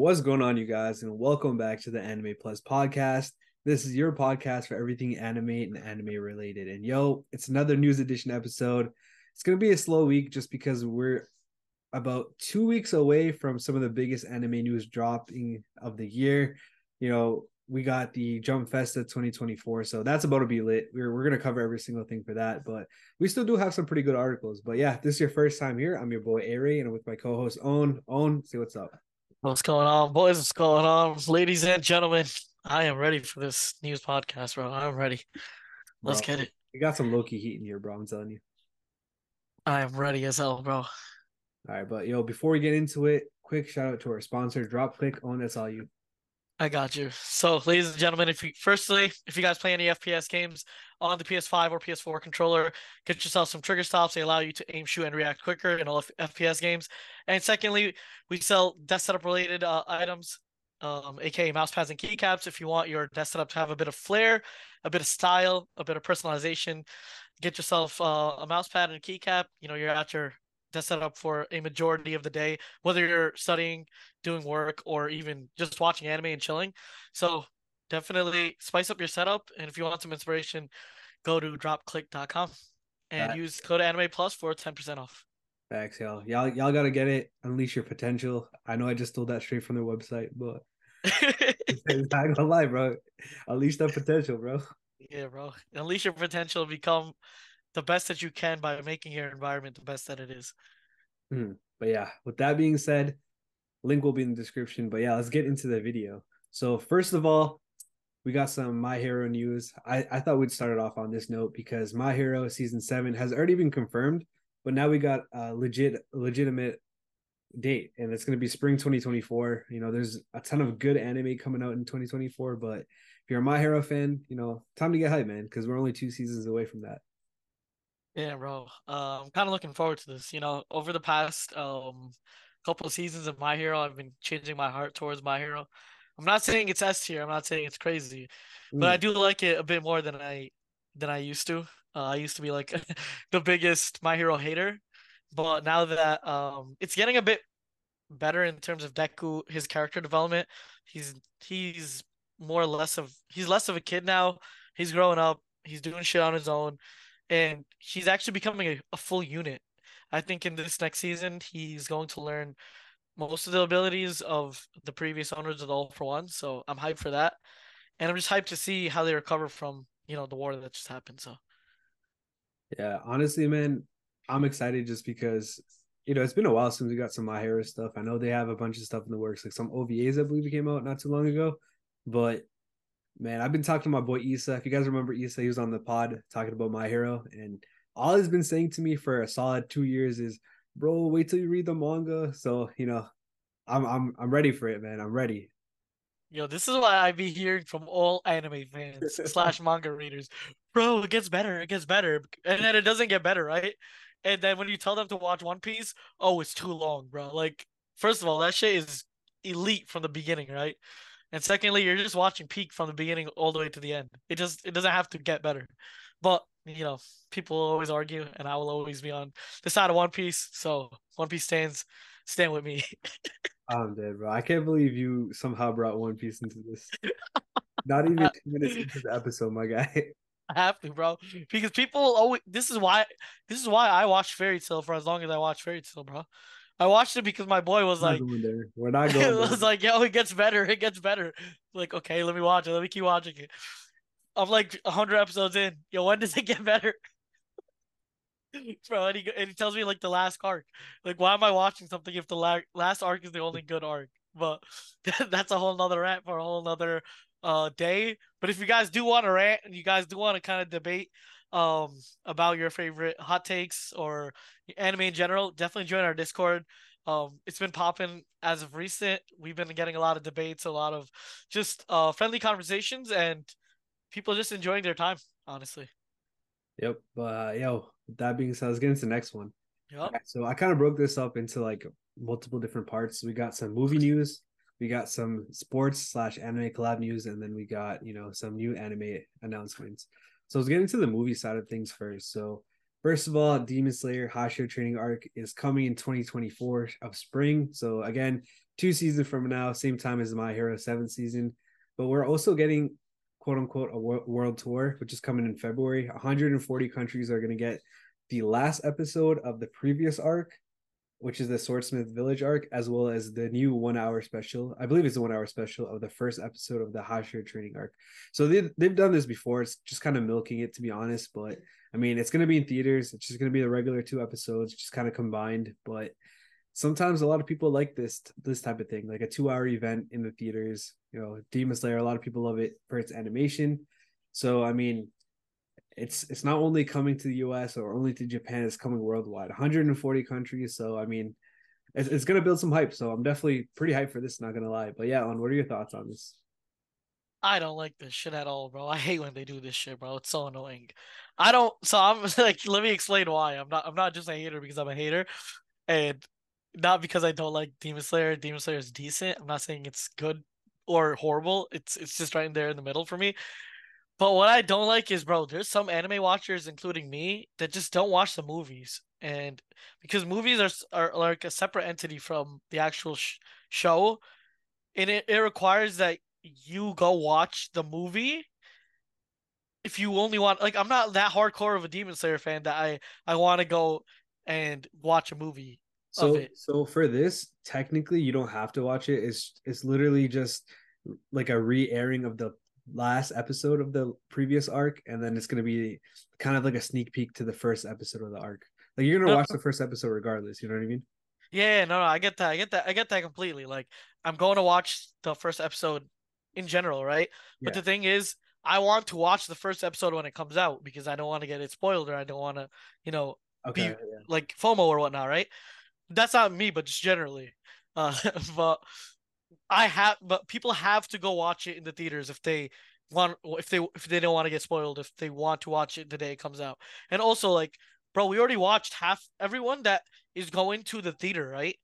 what's going on, you guys, and welcome back to the Anime Plus podcast. This is your podcast for everything anime and anime related. And yo, it's another news edition episode. It's gonna be a slow week just because we're about two weeks away from some of the biggest anime news dropping of the year. You know, we got the Jump Festa 2024, so that's about to be lit. We're we're gonna cover every single thing for that, but we still do have some pretty good articles. But yeah, this is your first time here. I'm your boy Aray, and I'm with my co-host Aunn. Aunn, say what's up. What's going on, boys? What's going on, ladies and gentlemen? I am ready for this news podcast, bro. I'm ready. Let's Bro, get it. We got some Loki heat in here, bro. I'm telling you. I am ready as hell, bro. All right, but yo, before we get into it, quick shout out to our sponsor, Drop Clic. Aunn, that's all you. I got you. So, ladies and gentlemen, if you firstly, if you guys play any FPS games on the PS5 or PS4 controller, get yourself some trigger stops. They allow you to aim, shoot, and react quicker in all F- FPS games. And secondly, we sell desk setup related uh, items, um, aka mouse pads and keycaps. If you want your desk setup to have a bit of flair, a bit of style, a bit of personalization, get yourself uh, a mouse pad and a keycap. You know, you're at your desk setup for a majority of the day, whether you're studying, doing work, or even just watching anime and chilling. So definitely spice up your setup. And if you want some inspiration, go to dropclic.com and use code anime plus for 10% off. Facts, y'all. Y'all, y'all gotta get it. Unleash your potential. I know I just stole that straight from their website, but I'm not gonna lie, bro. Unleash that potential, bro. yeah, bro. Unleash your potential, become the best that you can by making your environment the best that it is. Hmm, but yeah, with that being said, link will be in the description. But yeah, let's get into the video. So first of all, we got some My Hero news. I, I thought we'd start it off on this note because My Hero season seven has already been confirmed, but now we got a legit legitimate date, and it's gonna be spring 2024. You know, there's a ton of good anime coming out in 2024, but if you're a My Hero fan, you know, time to get hype, man, because we're only two seasons away from that. Yeah, bro. Uh, I'm kind of looking forward to this. You know, over the past um couple of seasons of My Hero, I've been changing my heart towards My Hero. I'm not saying it's S tier. I'm not saying it's crazy, but I Mm, do like it a bit more than I than I used to. Uh, I used to be like the biggest My Hero hater, but now that um it's getting a bit better in terms of Deku, his character development, he's he's more or less of he's less of a kid now. He's growing up. He's doing shit on his own, and he's actually becoming a, a full unit. I think in this next season, he's going to learn most of the abilities of the previous owners of All for One. So I'm hyped for that, and I'm just hyped to see how they recover from you know the war that just happened. So Yeah, honestly, man, I'm excited just because you know it's been a while since we got some My Hero stuff. I know they have a bunch of stuff in the works, like some OVAs I believe came out not too long ago. But man, I've been talking to my boy Issa. If you guys remember Issa, he was on the pod talking about My Hero, and all he's been saying to me for a solid two years is, "Bro, wait till you read the manga." So you know, I'm I'm I'm ready for it, man. I'm ready. Yo, this is what I be hearing from all anime fans slash manga readers. Bro, it gets better, it gets better. And then it doesn't get better, right? And then when you tell them to watch One Piece, oh, it's too long, bro. Like, first of all, that shit is elite from the beginning, right? And secondly, you're just watching peak from the beginning all the way to the end. It just it doesn't have to get better. But you know, people always argue, and I will always be on the side of One Piece. So One Piece stands stand with me. I'm dead, bro. I can't believe you somehow brought One Piece into this. Not even two minutes into the episode, my guy. I have to, bro. Because people always this is why this is why I watch Fairy Tail for as long as I watch Fairy Tail, bro. I watched it because my boy was like. We're not going it was like, yo, it gets better, it gets better. Like, okay, let me watch it. Let me keep watching it. I'm like hundred episodes in. Yo, when does it get better? Bro, and he, and he tells me like the last arc. Like, why am I watching something if the la- last arc is the only good arc? But that's a whole nother rant for a whole nother uh day. But if you guys do want to rant and you guys do want to kind of debate um about your favorite hot takes or anime in general, definitely join our Discord. Um, it's been popping as of recent. We've been getting a lot of debates, a lot of just uh friendly conversations, and people just enjoying their time. Honestly, Yep. But uh, yo, that being said, let's get into the next one. yep. Alright, so I kind of broke this up into like multiple different parts. We got some movie news, we got some sports slash anime collab news, and then we got you know some new anime announcements. So let's get into the movie side of things first. So First of all, Demon Slayer Hashira Training Arc is coming in 2024 of spring. So again, two seasons from now, same time as My Hero seventh season. But we're also getting quote unquote a world tour, which is coming in February. 140 countries are going to get the last episode of the previous arc, which is the Swordsmith Village arc, as well as the new one hour special. I believe it's the one hour special of the first episode of the Hashira training arc. So they, they've done this before. It's just kind of milking it, to be honest. But I mean, it's going to be in theaters. It's just going to be the regular two episodes, just kind of combined. But sometimes a lot of people like this this type of thing, like a two hour event in the theaters. You know, Demon Slayer. A lot of people love it for its animation. So I mean, it's it's not only coming to the U.S. or only to Japan. It's coming worldwide, 140 countries. So I mean, it's, it's gonna build some hype. So I'm definitely pretty hyped for this. Not gonna lie, but yeah, on what are your thoughts on this? I don't like this shit at all, bro. I hate when they do this shit, bro. It's so annoying. I don't. So I'm like, let me explain why. I'm not. I'm not just a hater because I'm a hater, and not because I don't like Demon Slayer. Demon Slayer is decent. I'm not saying it's good or horrible. It's it's just right in there in the middle for me. But what I don't like is, bro, there's some anime watchers, including me, that just don't watch the movies, and because movies are are like a separate entity from the actual sh- show, and it, it requires that you go watch the movie if you only want like I'm not that hardcore of a Demon Slayer fan that I I want to go and watch a movie so so for this, technically you don't have to watch it. It's it's literally just like a re-airing of the last episode of the previous arc, and then it's gonna be kind of like a sneak peek to the first episode of the arc. Like you're gonna watch the first episode regardless. You know what I mean? Yeah, no, no, I get that. I get that. I get that completely. Like I'm going to watch the first episode in general, right? Yeah. But the thing is, I want to watch the first episode when it comes out because I don't want to get it spoiled or I don't want to, you know, okay, be yeah. like FOMO or whatnot, right? that's not me, but just generally. Uh, but I have, but people have to go watch it in the theaters if they want, if they if they don't want to get spoiled, if they want to watch it the day it comes out. And also, like, bro, we already watched half everyone that is going to the theater, right?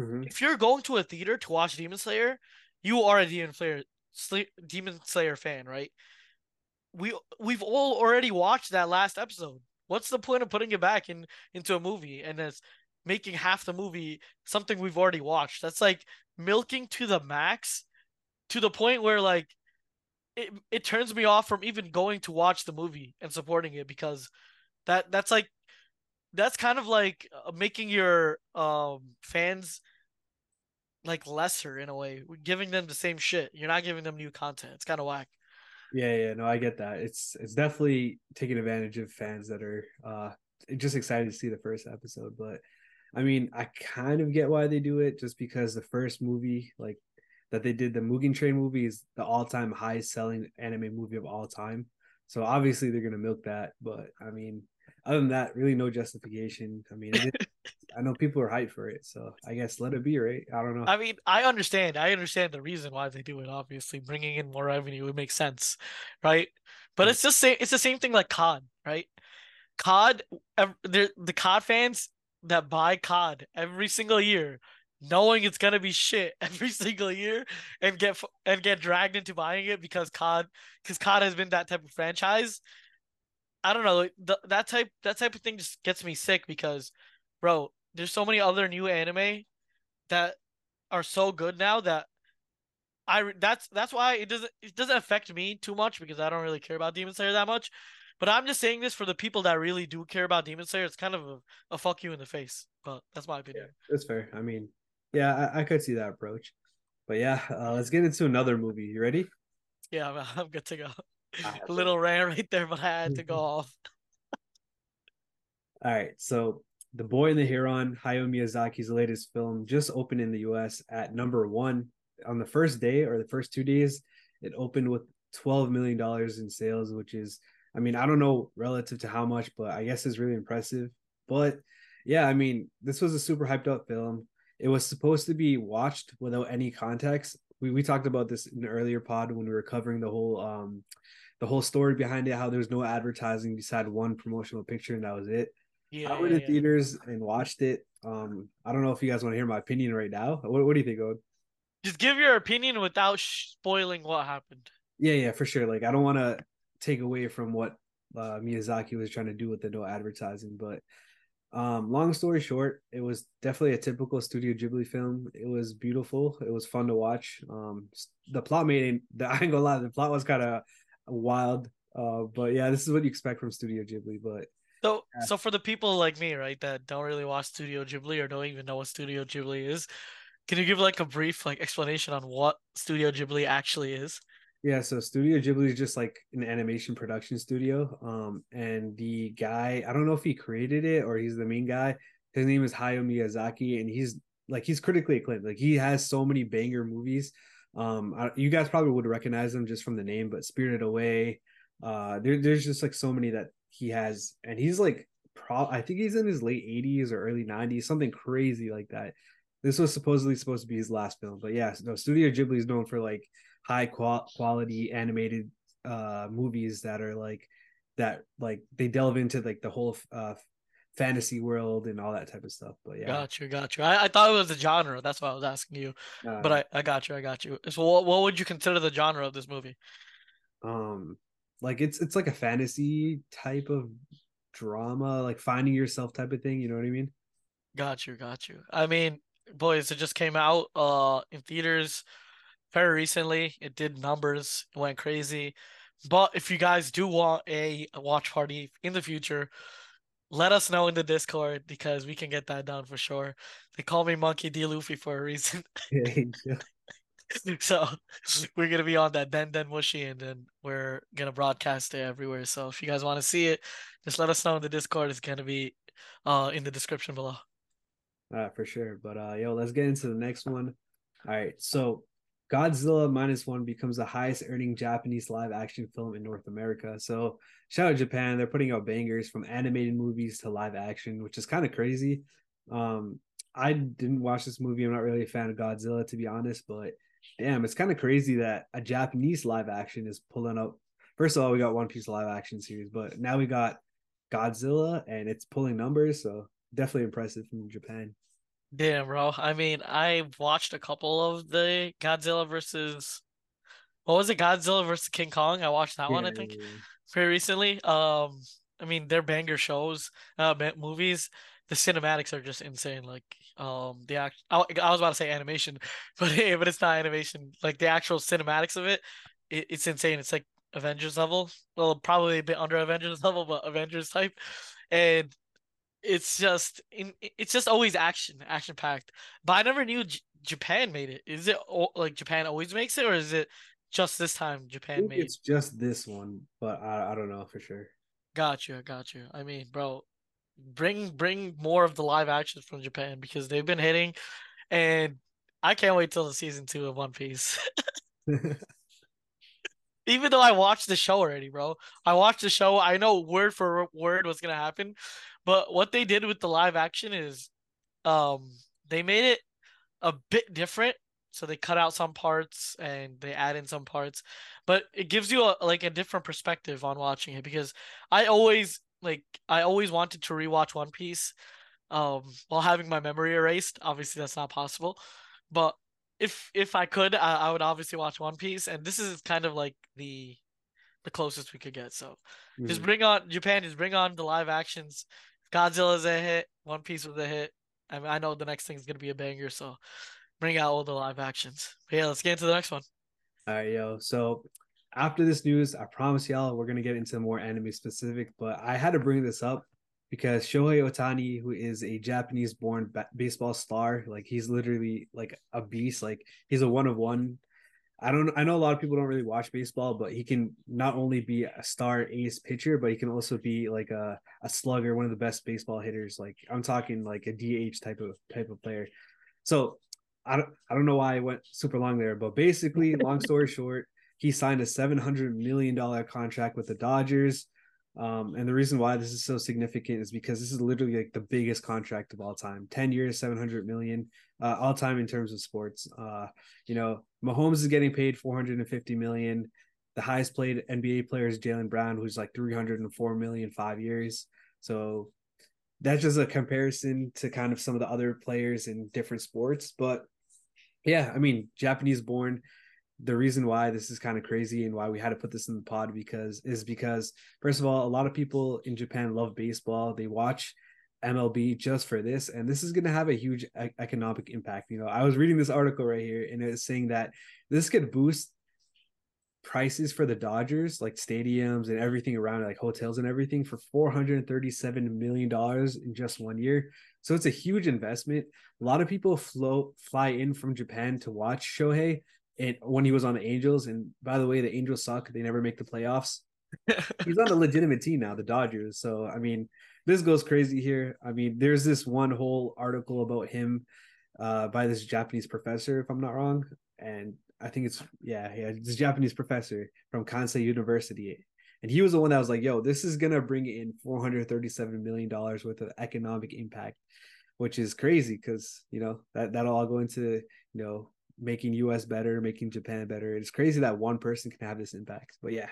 Mm-hmm. If you're going to a theater to watch Demon Slayer, you are a Demon Slayer Demon Slayer fan, right? We we've all already watched that last episode. What's the point of putting it back in into a movie? And as making half the movie something we've already watched. That's like milking to the max to the point where like it, it turns me off from even going to watch the movie and supporting it because that that's like that's kind of like uh, making your um fans like lesser in a way giving them the same shit. You're not giving them new content. It's kind of whack. Yeah yeah no i get that. It's it's definitely taking advantage of fans that are uh just excited to see the first episode but I mean, I kind of get why they do it, just because the first movie, like that they did, the Mugen Train movie, is the all-time highest-selling anime movie of all time. So obviously they're gonna milk that, but I mean, other than that, really no justification. I mean, I know people are hyped for it, so I guess let it be, right? I don't know. I mean, I understand. I understand the reason why they do it. Obviously, bringing in more revenue would make sense, right? But it's just same. It's the same thing like COD, right? COD, the the COD fans that buy COD every single year, knowing it's gonna be shit every single year, and get and get dragged into buying it because COD because COD has been that type of franchise. I don't know the, that type that type of thing just gets me sick because, bro, there's so many other new anime that are so good now that I that's that's why it doesn't it doesn't affect me too much because I don't really care about Demon Slayer that much. But I'm just saying this for the people that really do care about Demon Slayer. It's kind of a, a fuck you in the face. But that's my opinion. Yeah, that's fair. I mean, yeah, I, I, could see that approach. But yeah, uh, let's get into another movie. You ready? Yeah, I'm, I'm good to go. a little rant right there, but I had to go off. All right, so The Boy and the Heron, Hayao Miyazaki's latest film, just opened in the US at number one on the first day or the first two days. It opened with $12 million in sales, which is I mean, I don't know relative to how much, but I guess it's really impressive. But yeah, I mean, this was a super hyped up film. It was supposed to be watched without any context. We we talked about this in the earlier pod when we were covering the whole um the whole story behind it, how there's no advertising beside one promotional picture and that was it. Yeah, I went yeah, in theaters and watched it. Um, I don't know if you guys want to hear my opinion right now. What, what do you think, Aunn? Just give your opinion without spoiling what happened. Yeah, yeah, for sure. Like I don't want to take away from what uh, Miyazaki was trying to do with the no advertising. But um, long story short, it was definitely a typical Studio Ghibli film. It was beautiful. It was fun to watch. Um, the plot made it. The, I ain't gonna lie, the plot was kind of wild. Uh, but yeah, this is what you expect from Studio Ghibli. But so, yeah. so for the people like me, right, that don't really watch Studio Ghibli or don't even know what Studio Ghibli is, can you give like a brief like explanation on what Studio Ghibli actually is? Yeah, so Studio Ghibli is just like an animation production studio. Um, and the guy, I don't know if he created it or he's the main guy. His name is Hayao Miyazaki, and he's like he's critically acclaimed. Like he has so many banger movies. Um, I, you guys probably would recognize them just from the name, but Spirited Away. Uh, there, there's just like so many that he has, and he's like, pro. I think he's in his late 80s or early 90s, something crazy like that. This was supposedly supposed to be his last film, but yeah, no. Studio Ghibli is known for like high qual- quality animated uh movies that are like that like they delve into like the whole uh fantasy world and all that type of stuff. But yeah, got you, got you. I, I thought it was the genre. That's why I was asking you. Uh, but I, I got you, I got you. So what what would you consider the genre of this movie? Um, like it's it's like a fantasy type of drama, like finding yourself type of thing. You know what I mean? Got you, got you. I mean, boys, it just came out uh in theaters very recently. It did numbers, it went crazy. But if you guys do want a, watch party in the future, let us know in the Discord because we can get that done for sure. They call me Monkey D. Luffy for a reason. so we're gonna be on that Den Den Mushi and then we're gonna broadcast it everywhere. So if you guys want to see it, just let us know in the Discord. It's gonna be uh in the description below. Uh, for sure. But uh yo, let's get into the next one. All right. So Godzilla minus one becomes the highest earning Japanese live action film in North America. So shout out Japan. They're putting out bangers from animated movies to live action, which is kind of crazy. Um, I didn't watch this movie. I'm not really a fan of Godzilla, to be honest, but damn, it's kind of crazy that a Japanese live action is pulling up. First of all, we got One Piece live action series, but now we got Godzilla and it's pulling numbers. So definitely impressive from Japan. Damn, bro. I mean, I watched a couple of the Godzilla versus what was it? Godzilla versus King Kong. I watched that yeah, one, I think, yeah, pretty recently. Um, I mean, they're banger shows, uh, movies. The cinematics are just insane. Like, um, the act. I, I was about to say animation, but hey, but it's not animation. Like the actual cinematics of it, it it's insane. It's like Avengers level. Well, probably a bit under Avengers level, but Avengers type. And it's just it's just always action action packed. But i never knew J- japan made it. Is it like japan always makes it or is it just this time japan made it's just this one but I, I don't know for sure. Gotcha gotcha. I mean bro bring bring more of the live actions from japan because they've been hitting and i can't wait till the season two of one piece even though I watched the show already, bro. I watched the show. I know word for word what's gonna happen, but what they did with the live action is, um, they made it a bit different. So they cut out some parts and they add in some parts, but it gives you a like a different perspective on watching it because I always like I always wanted to rewatch One Piece, um, while having my memory erased. Obviously, that's not possible, but if if I could, I, I, would obviously watch One Piece, and this is kind of like the the closest we could get. So mm-hmm. just bring on Japan, just bring on the live actions. Godzilla's a hit, One Piece was a hit. I mean, I know the next thing is gonna be a banger, so bring out all the live actions. But yeah, let's get into the next one. All right, yo. So after this news, I promise y'all we're gonna get into more anime specific, but I had to bring this up because Shohei Ohtani, who is a Japanese-born ba- baseball star, like he's literally like a beast. Like he's a one of one. I don't. I know a lot of people don't really watch baseball, but he can not only be a star ace pitcher, but he can also be like a, a slugger, one of the best baseball hitters. Like I'm talking like a DH type of type of player. So I don't. I don't know why I went super long there, but basically, long story short, he signed a seven hundred million dollar contract with the Dodgers. Um, and the reason why this is so significant is because this is literally like the biggest contract of all time 10 years, 700 million, uh, all time in terms of sports. Uh, you know, Mahomes is getting paid 450 million. The highest played NBA player is Jaylen Brown, who's like 304 million five years. So that's just a comparison to kind of some of the other players in different sports. But yeah, I mean, Japanese born the reason why this is kind of crazy and why we had to put this in the pod because is because first of all, a lot of people in Japan love baseball. They watch MLB just for this, and this is going to have a huge e- economic impact. You know, I was reading this article right here, and it's saying that this could boost prices for the Dodgers, like stadiums and everything around, like hotels and everything, for four hundred thirty-seven million dollars in just one year. So it's a huge investment. A lot of people flow fly in from Japan to watch Shohei, and when he was on the Angels. And by the way, the Angels suck; they never make the playoffs. He's on a legitimate team now, the Dodgers. So I mean, this goes crazy here. I mean, there's this one whole article about him uh, by this Japanese professor, if I'm not wrong, and I think it's yeah, yeah, this Japanese professor from Kansai University, and he was the one that was like, "Yo, this is gonna bring in 437 million dollars worth of economic impact," which is crazy because you know that that'll all go into you know making U.S. better, making Japan better. It's crazy that one person can have this impact, but yeah.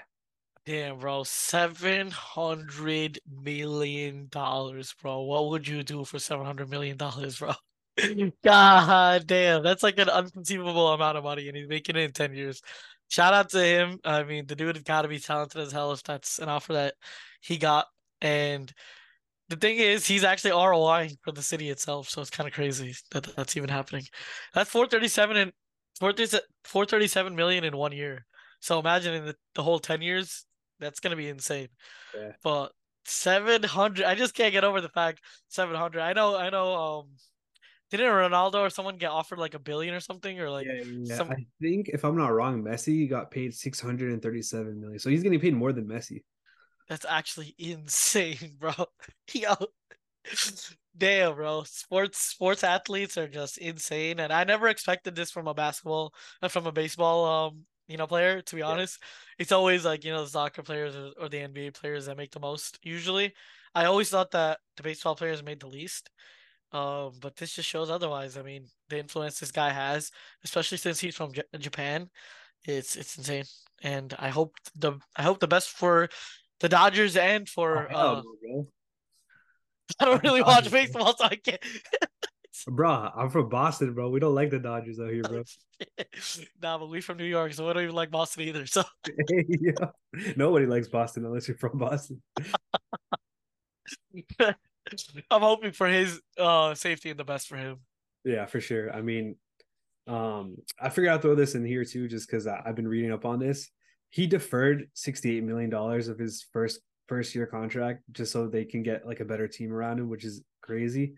Damn, bro, seven hundred million dollars, bro. What would you do for seven hundred million dollars, bro? God damn, that's like an unconceivable amount of money, and he's making it in 10 years. Shout out to him. I mean, the dude has got to be talented as hell if that's an offer that he got. And the thing is, he's actually ROI for the city itself, so it's kind of crazy that that's even happening. That's 437 and 437 million in one year. So imagine in the, the whole 10 years, that's gonna be insane. Yeah. But 700, I just can't get over the fact 700. I know, I know. Um, didn't Ronaldo or someone get offered like a billion or something or like yeah, yeah. some I think if I'm not wrong, Messi got paid 637 million. So he's getting paid more than Messi. That's actually insane, bro. Yo. Damn, bro. Sports sports athletes are just insane. And I never expected this from a basketball uh, from a baseball um, you know, player, to be honest. It's always like, you know, the soccer players or, or the NBA players that make the most usually. I always thought that the baseball players made the least. Um, but this just shows otherwise. I mean, the influence this guy has, especially since he's from J- Japan, it's it's insane. And I hope the I hope the best for the Dodgers and for Oh, uh. I don't really watch baseball, so I can't. Bro, I'm from Boston, bro. We don't like the Dodgers out here, bro. nah, but we from New York, so we don't even like Boston either. So yeah. Nobody likes Boston unless you're from Boston. I'm hoping for his uh safety and the best for him. Yeah, for sure. I mean, um, I figured I'd throw this in here too, just because I've been reading up on this. He deferred $68 million of his first first year contract just so they can get like a better team around him, which is crazy.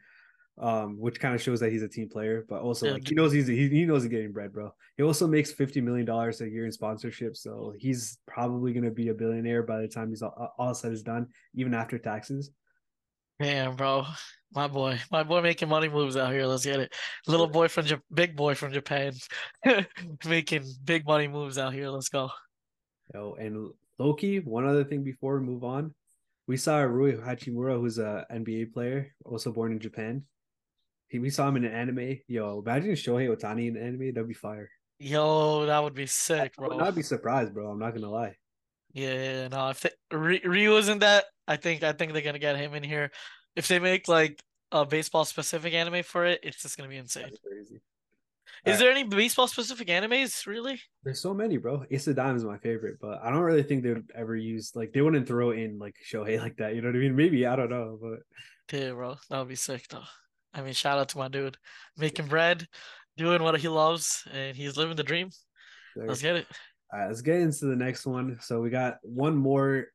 Um, which kind of shows that he's a team player, but also Yeah, like he knows he's he, he knows he's getting bread, bro. He also makes fifty million dollars a year in sponsorship, so he's probably gonna be a billionaire by the time he's all, all said is done, even after taxes. man bro. My boy. My boy making money moves out here. Let's get it. Little boy from Jap- big boy from Japan making big money moves out here. Let's go. Oh, and Loki, one other thing before we move on. We saw Rui Hachimura, who's a NBA player, also born in Japan. He, we saw him in an anime. Yo, imagine Shohei Ohtani in an anime. That'd be fire. Yo, that would be sick, bro. I would not be surprised, bro. I'm not gonna lie. Yeah, no, if they, Ryu isn't that, I think I think they're gonna get him in here. If they make like a baseball specific anime for it, it's just gonna be insane. That'd crazy. Is there any baseball specific animes really? There's so many, bro. Ace of Diamond is my favorite, but I don't really think they would ever use like they wouldn't throw in like Shohei like that. You know what I mean? Maybe I don't know, but Yeah, bro, that would be sick though. I mean, shout out to my dude, making bread, doing what he loves, and he's living the dream. Let's get it. All right, let's get into the next one. So we got one more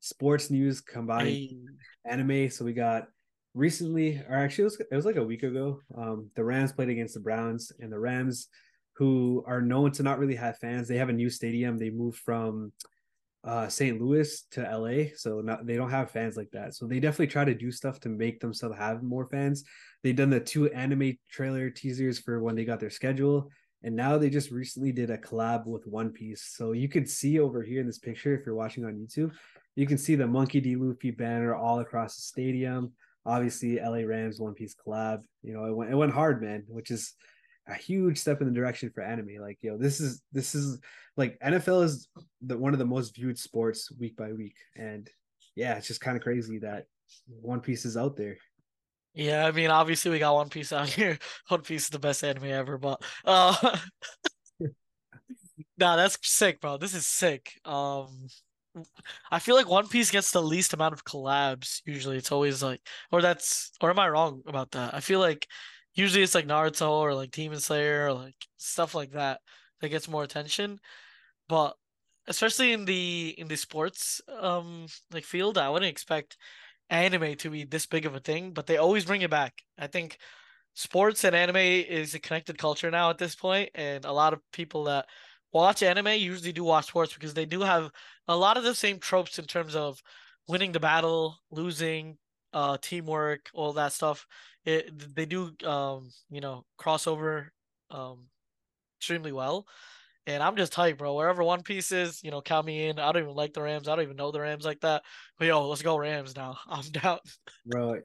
sports news combined Hey, anime. So we got recently, or actually, it was, it was like a week ago. Um, the Rams played against the Browns, and the Rams, who are known to not really have fans, they have a new stadium. They moved from uh, St. Louis to LA, so not, they don't have fans like that. So they definitely try to do stuff to make themselves have more fans. They've done the two anime trailer teasers for when they got their schedule. And now they just recently did a collab with One Piece. So you could see over here in this picture, if you're watching on YouTube, you can see the Monkey D. Luffy banner all across the stadium. Obviously, LA Rams One Piece collab. You know, it went it went hard, man, which is a huge step in the direction for anime. Like, yo, this is this is like NFL is the one of the most viewed sports week by week, and yeah, it's just kind of crazy that One Piece is out there. Yeah, I mean, obviously we got One Piece out here. One Piece is the best anime ever, but uh, Nah, that's sick, bro. This is sick. Um, I feel like One Piece gets the least amount of collabs. Usually, it's always like, or that's, or am I wrong about that? I feel like usually it's like Naruto or like Demon Slayer or like stuff like that that gets more attention. But especially in the in the sports um like field, I wouldn't expect anime to be this big of a thing. But they always bring it back. I think sports and anime is a connected culture now at this point, and a lot of people that watch anime usually do watch sports because they do have a lot of the same tropes in terms of winning the battle, losing, uh, teamwork, all that stuff. It they do um you know crossover um extremely well. And I'm just hyped, bro. Wherever One Piece is, you know, count me in. I don't even like the Rams. I don't even know the Rams like that. But yo, let's go Rams now. I'm down. Bro,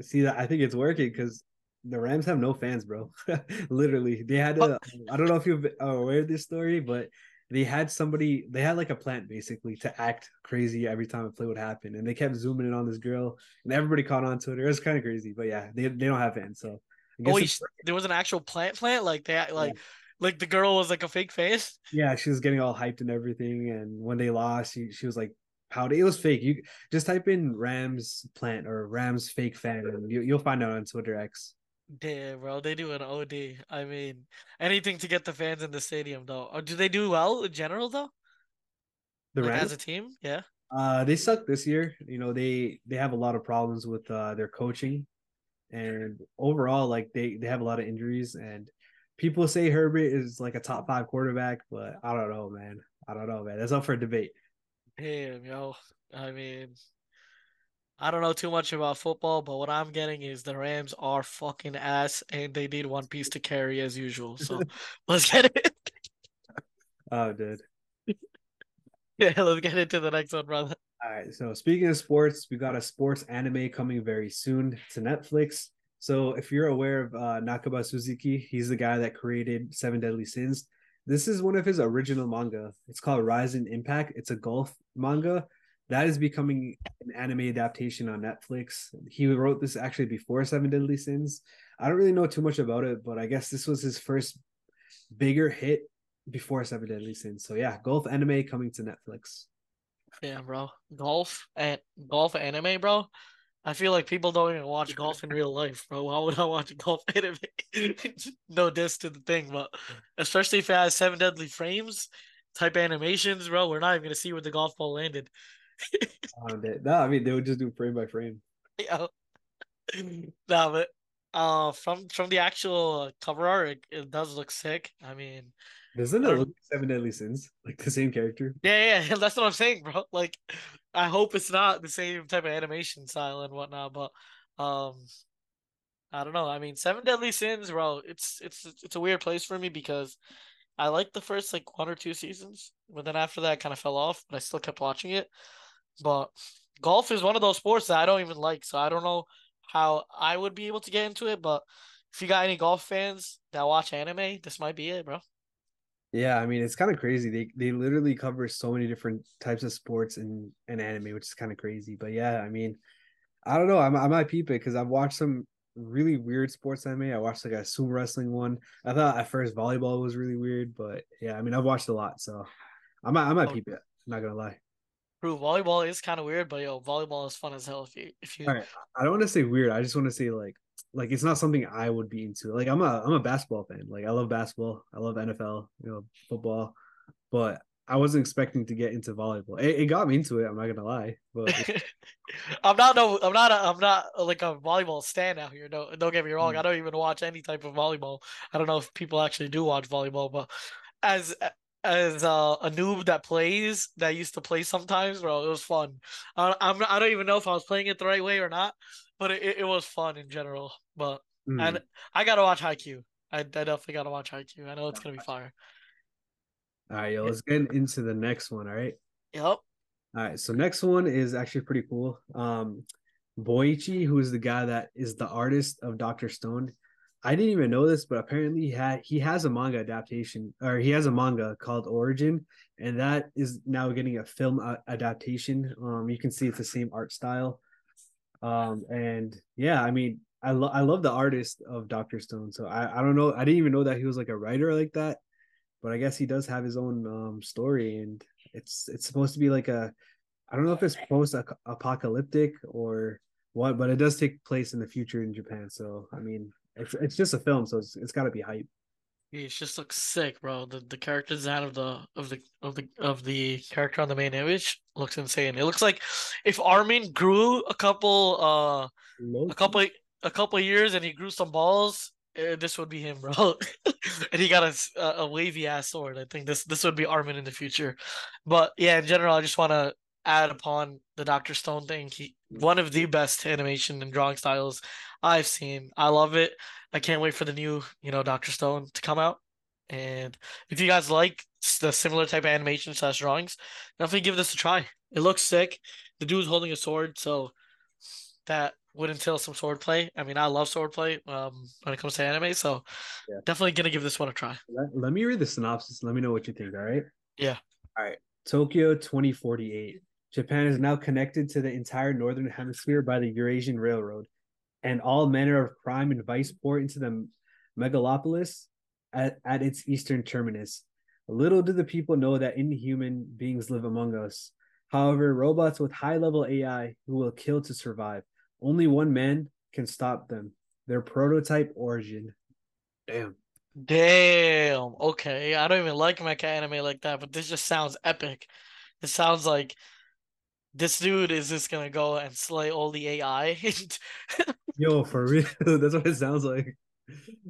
see that I think it's working because the Rams have no fans, bro. Literally, they had to. I don't know if you're aware of this story, but they had somebody. They had like a plant basically to act crazy every time a play would happen, and they kept zooming in on this girl, and everybody caught on to it. It was kind of crazy, but yeah, they they don't have fans, so. oh, there was an actual plant plant like that, like. Yeah. Like the girl was like a fake face. Yeah, she was getting all hyped and everything, and when they lost, she, she was like pouty. It was fake. You just type in Rams plant or Rams fake fan, and you, you'll find out on Twitter X. Damn, bro, they do an OD. I mean, anything to get the fans in the stadium, though. Or do they do well in general, though? The like, Rams as a team, yeah. Uh, they suck this year. You know, they they have a lot of problems with uh their coaching, and overall, like they they have a lot of injuries. And people say Herbert is like a top five quarterback, but I don't know, man. I don't know, man. That's up for debate. Damn, yo. I mean, I don't know too much about football, but what I'm getting is the Rams are fucking ass and they need one piece to carry as usual. So let's get it. Oh, dude. yeah, let's get into the next one, brother. All right. So speaking of sports, we got a sports anime coming very soon to Netflix. So if you're aware of uh, Nakaba Suzuki, he's the guy that created Seven Deadly Sins. This is one of his original manga. It's called Rise Rising Impact. It's a golf manga that is becoming an anime adaptation on Netflix. He wrote this actually before Seven Deadly Sins. I don't really know too much about it, but I guess this was his first bigger hit before Seven Deadly Sins. So yeah, golf anime coming to Netflix. Yeah, bro. Golf and golf anime, bro. I feel like people don't even watch golf in real life, bro. Why would I watch golf anime? no diss to the thing, but especially if it has seven deadly frames type animations, bro, we're not even gonna see where the golf ball landed no, I mean they would just do frame by frame. Yeah. no, but uh, from from the actual cover art, it, it does look sick. I mean, doesn't it look Seven Deadly Sins like the same character? Yeah, yeah, that's what I'm saying, bro. Like, I hope it's not the same type of animation style and whatnot, but um, I don't know. I mean, Seven Deadly Sins, bro. It's it's it's a weird place for me because I liked the first like one or two seasons, but then after that, I kind of fell off. But I still kept watching it. But golf is one of those sports that I don't even like, so I don't know how I would be able to get into it. But if you got any golf fans that watch anime, this might be it, bro. Yeah, I mean it's kind of crazy. They they literally cover so many different types of sports in an anime, which is kind of crazy. But yeah, I mean, I don't know. I, I might peep it because I've watched some really weird sports anime. I watched like a sumo wrestling one. I thought at first volleyball was really weird, but yeah, I mean I've watched a lot, so I might I might oh. peep it. I'm not gonna lie. True, volleyball is kind of weird, but yo, volleyball is fun as hell. If you, if you, right. I don't want to say weird. I just want to say like, like it's not something I would be into. Like I'm a, I'm a basketball fan. Like I love basketball. I love NFL. You know, football. But I wasn't expecting to get into volleyball. It, it got me into it. I'm not gonna lie. But I'm not no. I'm not. A, I'm not like a volleyball stand out here. Don't don't get me wrong. Mm. I don't even watch any type of volleyball. I don't know if people actually do watch volleyball, but as as uh, a noob that plays that used to play sometimes, bro. It was fun. I, I'm I don't even know if I was playing it the right way or not, but it, it was fun in general. But mm. and I gotta watch Haikyuu. I, I definitely gotta watch Haikyuu. I know it's gonna be fire. All right, yo, let's get into the next one. All right. Yep. All right, so next one is actually pretty cool. Um, Boichi, who is the guy that is the artist of Doctor Stone, I didn't even know this, but apparently he had he has a manga adaptation or he has a manga called Origin, and that is now getting a film adaptation. Um, you can see it's the same art style. Um, and yeah, I mean, I love I love the artist of Doctor Stone. So I I don't know, I didn't even know that he was like a writer like that. but I guess he does have his own um story, and it's it's supposed to be like a I don't know if it's post apocalyptic or what, but it does take place in the future in Japan. So I mean, it's it's just a film, so it's it's got to be hype. It just looks sick, bro. The the character design of the of the of the of the character on the main image looks insane. It looks like if Armin grew a couple uh a couple a couple years and he grew some balls, uh, this would be him, bro. and he got a, a wavy ass sword. I think this this would be Armin in the future. But yeah, in general, I just want to add upon the Doctor Stone thing. He one of the best animation and drawing styles I've seen. I love it. I can't wait for the new, you know, Doctor Stone to come out. And if you guys like the similar type of animation slash drawings, definitely give this a try. It looks sick. The dude's holding a sword, so that would entail some sword play. I mean, I love sword play um, when it comes to anime, so yeah. definitely gonna give this one a try. Let, let me read the synopsis. Let me know what you think. All right. Yeah. All right. Tokyo 2048. Japan is now connected to the entire northern hemisphere by the Eurasian Railroad, and all manner of crime and vice pour into the megalopolis at, at its eastern terminus. Little do the people know that inhuman beings live among us. However, robots with high level AI who will kill to survive. Only one man can stop them. Their prototype origin. Damn. Damn. Okay. I don't even like mecha anime like that, but this just sounds epic. It sounds like this dude is just gonna go and slay all the AI. Yo, for real. That's what it sounds like.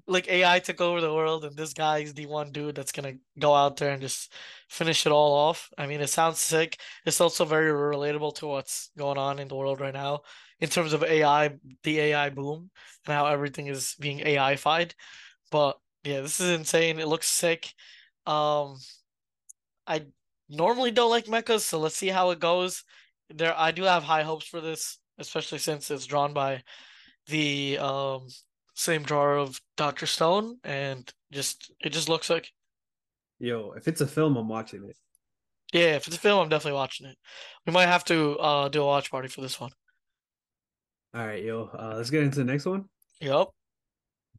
Like AI took over the world, and this guy is the one dude that's gonna go out there and just finish it all off. I mean, it sounds sick. It's also very relatable to what's going on in the world right now in terms of AI, the AI boom, and how everything is being AI-fied. But yeah, this is insane. It looks sick. Um, I normally don't like mechas, so let's see how it goes there I do have high hopes for this, especially since it's drawn by the um same drawer of Doctor Stone, and just it just looks like. Yo, if it's a film, I'm watching it. Yeah, if it's a film, I'm definitely watching it. We might have to uh do a watch party for this one. All right, yo. Uh, let's get into the next one. Yep. All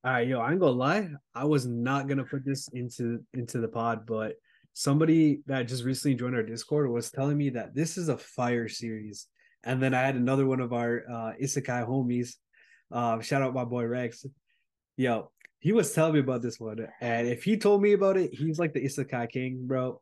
right, yo. I ain't gonna lie. I was not gonna put this into into the pod, but somebody that just recently joined our Discord was telling me that this is a fire series. And then I had another one of our uh, Isekai homies. Uh, shout out my boy Rex. Yo, he was telling me about this one. And if he told me about it, he's like the Isekai king, bro.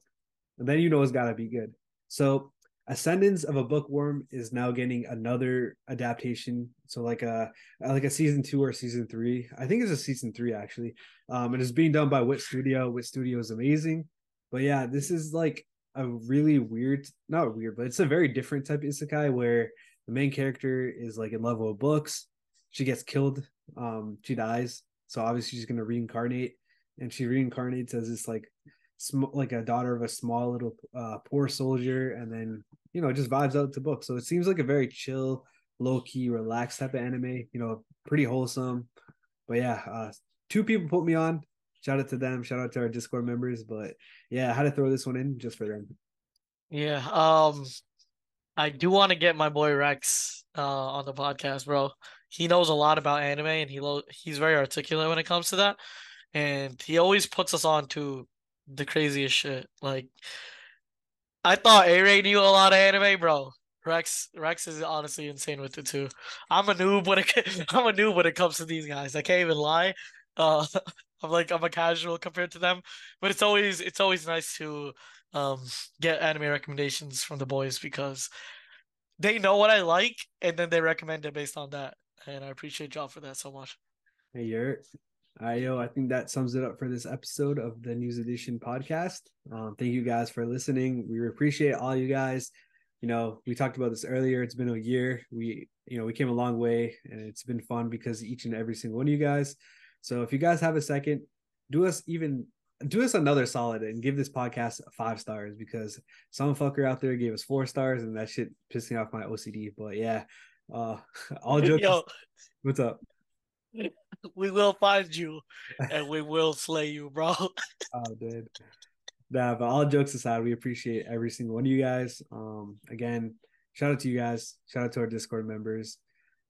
And then you know it's gotta be good. So Ascendance of a Bookworm is now getting another adaptation. So like a like a season two or season three. I think it's a season three actually. Um, and it's being done by Wit Studio. Wit Studio is amazing. But yeah, this is like a really weird, not weird, but it's a very different type of isekai where the main character is like in love with books. She gets killed. Um, she dies. So obviously she's gonna reincarnate, and she reincarnates as this like, sm- like a daughter of a small little uh, poor soldier, and then you know just vibes out to books. So it seems like a very chill, low key, relaxed type of anime. You know, pretty wholesome. But yeah, uh, two people put me on shout out to them. Shout out to our Discord members. But yeah, I had to throw this one in just for them. Yeah. Um, I do want to get my boy Rex uh on the podcast, bro. He knows a lot about anime and he lo- he's very articulate when it comes to that. And he always puts us on to the craziest shit. Like I thought Aray knew a lot of anime, bro. Rex Rex is honestly insane with it too. I'm a noob when it I'm a noob when it comes to these guys. I can't even lie. Uh, I'm like I'm a casual compared to them, but it's always it's always nice to um get anime recommendations from the boys because they know what I like and then they recommend it based on that, and I appreciate y'all for that so much. Hey, Yurt. All right, yo, I think that sums it up for this episode of the News Edition podcast. Um, thank you guys for listening. We appreciate all you guys. You know, we talked about this earlier. It's been a year. We, you know, we came a long way, and it's been fun because each and every single one of you guys so if you guys have a second, do us even do us another solid and give this podcast five stars because some fucker out there gave us four stars and that shit pissed me off my OCD. But yeah, uh, all jokes. Yo, what's up? We will find you and we will slay you, bro. oh, dude. Nah, but all jokes aside, we appreciate every single one of you guys. Um, again, shout out to you guys. Shout out to our Discord members.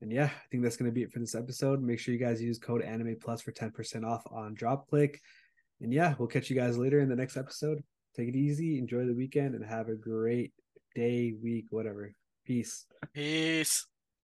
And yeah, I think that's going to be it for this episode. Make sure you guys use code Anime Plus for 10% off on DropClic. and yeah, we'll catch you guys later in the next episode. Take it easy, enjoy the weekend, and have a great day, week, whatever. Peace. Peace.